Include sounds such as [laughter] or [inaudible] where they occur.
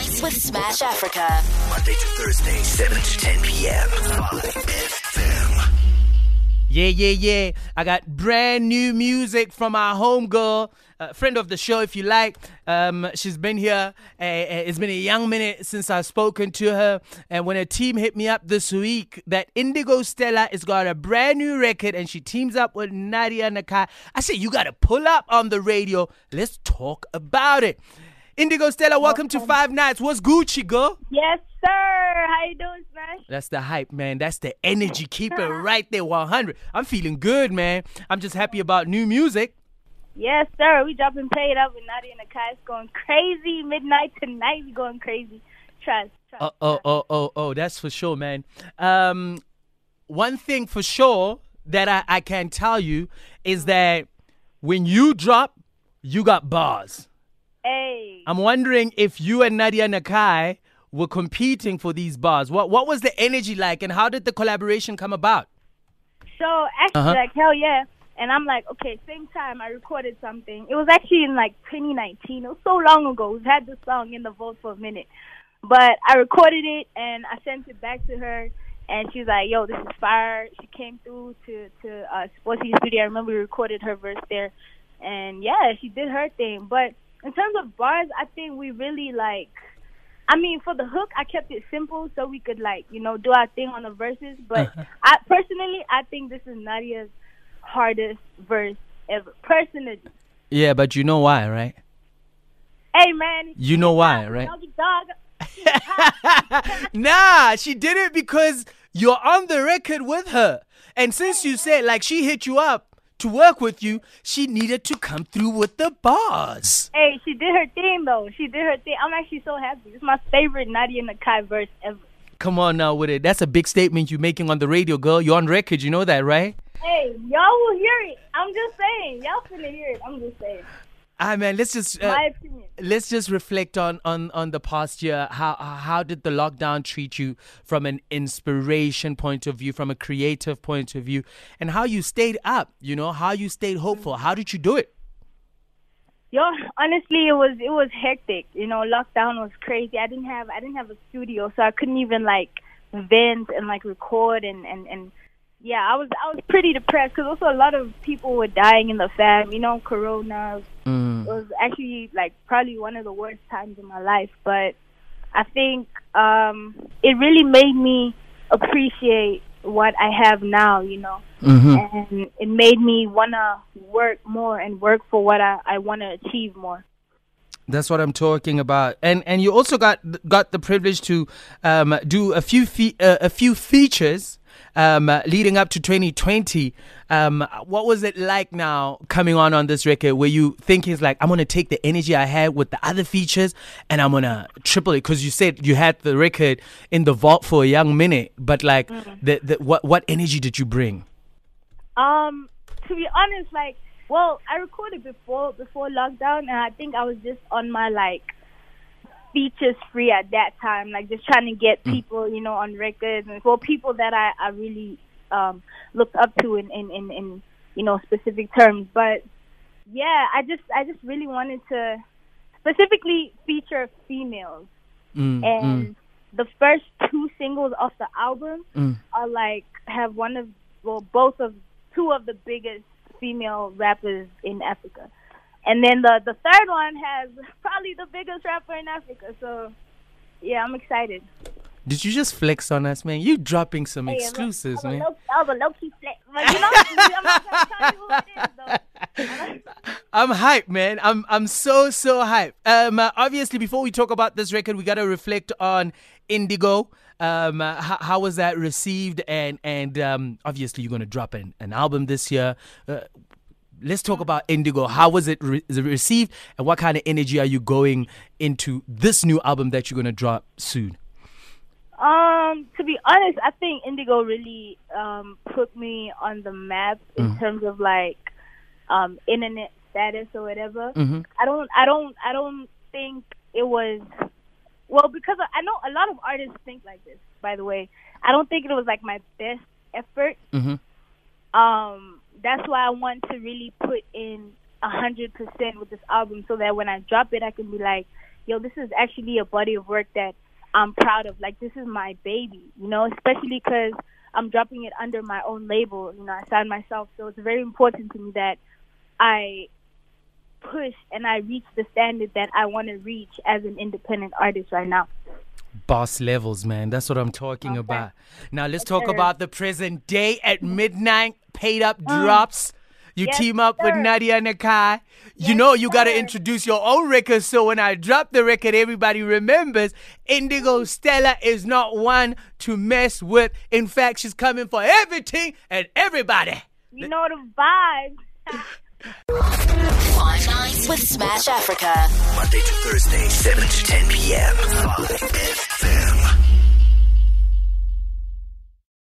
Nights with Smash Afrika. Monday to Thursday, 7 to 10 p.m. 5 FM. Yeah, yeah, yeah. I got brand new music from our homegirl, uh, friend of the show, if you like. Um, she's been here. Uh, uh, it's been a young minute since I've spoken to her. And when her team hit me up this week, that Indigo Stella has got a brand new record and she teams up with Nadia Nakai. I said, you got to pull up on the radio. Let's talk about it. Indigo Stella, welcome to Five Nights. What's Gucci, girl? Yes, sir. How you doing, Smash? That's the hype, man. That's the energy. Keep it [laughs] right there, 100. I'm feeling good, man. I'm just happy about new music. Yes, sir. We dropping Pay It Up with Nadia Nakai. It's going crazy. Midnight tonight, we going crazy. Trust. trust Oh, oh, oh, oh, oh, that's for sure, man. Um, one thing for sure that I, I can tell you is that when you drop, you got bars. I'm wondering if you and Nadia Nakai were competing for these bars. What what was the energy like, and how did the collaboration come about? So actually, Uh-huh. like hell yeah. And I'm like, okay, same time I recorded something. It was actually in like 2019. It was so long ago. We've had the song in the vault for a minute, but I recorded it and I sent it back to her. And she's like, "Yo, this is fire." She came through to to uh, Sportsy Studio. I remember we recorded her verse there, and yeah, she did her thing. But in terms of bars, I think we really like. I mean, for the hook, I kept it simple so we could like you know do our thing on the verses. But [laughs] I personally, I think this is Nadia's hardest verse ever. Personally, Yeah, but you know why, right? hey man, You know why, right? [laughs] nah, she did it because you're on the record with her. And since you said like she hit you up to work with you, she needed to come through with the bars. Hey, she did her thing though. She did her thing. I'm actually so happy. It's my favorite Nadia Nakai verse ever. Come on now with it. That's a big statement you're making on the radio, girl. You're on record, you know that, right? Hey, y'all will hear it. I'm just saying. Y'all finna hear it. I'm just saying. Ah mean, let's just uh, let's just reflect on on on the past year. How how did the lockdown treat you from an inspiration point of view, from a creative point of view, and how you stayed up? You know, how you stayed hopeful. How did you do it? Yo, honestly, it was it was hectic. You know, lockdown was crazy. I didn't have I didn't have a studio, so I couldn't even like vent and like record and and and yeah, I was I was pretty depressed because also a lot of people were dying in the fam. You know, Corona. Mm. It was actually like probably one of the worst times in my life. But I think um it really made me appreciate what I have now. You know Mm-hmm. and it made me want to work more and work for what I, I want to achieve more. That's what I'm talking about. And and you also got got the privilege to um, do a few fe- uh, a few features um, leading up to 2020. Um, what was it like now coming on on this record? Where you thinking it's like I'm gonna take the energy I had with the other features and I'm gonna triple it? Because you said you had the record in the vault for a young minute, but like the, the what what energy did you bring? Um, to be honest, like, well, I recorded before before lockdown, and I think I was just on my like features free at that time, like just trying to get people, you know, on records and for people that I I really um looked up to in in in, in you know specific terms. But yeah, I just I just really wanted to specifically feature females. Mm, and the first two singles off the album Mm. are like have one of well both of two of the biggest female rappers in Africa. And then the the third one has probably the biggest rapper in Africa. So yeah, I'm excited. Did you just flex on us, man? You dropping some Hey, exclusives, a man. low, was a low key flex. But you know, I'm not gonna tell you who it is though. [laughs] I'm hyped, man. I'm I'm so so hyped. Um, uh, obviously, before we talk about this record, we gotta reflect on Indigo. Um, uh, how, how was that received? And and um, obviously, you're gonna drop an, an album this year. Uh, let's talk about Indigo. How was it re- received, and what kind of energy are you going into this new album that you're gonna drop soon? Um, to be honest, I think Indigo really um put me on the map in terms of like um internet status or whatever. Mhm. I don't I don't I don't think it was well because I know a lot of artists think like this, by the way. I don't think it was like my best effort. Mhm. Um that's why I want to really put in a hundred percent with this album so that when I drop it I can be like, yo, this is actually a body of work that I'm proud of. Like this is my baby, you know, especially because I'm dropping it under my own label. You know, I signed myself, so it's very important to me that I push and I reach the standard that I want to reach as an independent artist right now. Boss levels, man. That's what I'm talking Okay. about. Now let's talk sir. about the present day at mm. midnight. Pay It Up mm. drops. You Yes, team up with. Nadia Nakai. you know you got to introduce your own record so when I drop the record, everybody remembers Indigo Stella is not one to mess with. In fact, she's coming for everything and everybody. You know the vibes. [laughs] With Smash Afrika. Monday to Thursday, 7 to 10 p.m. 5 FM.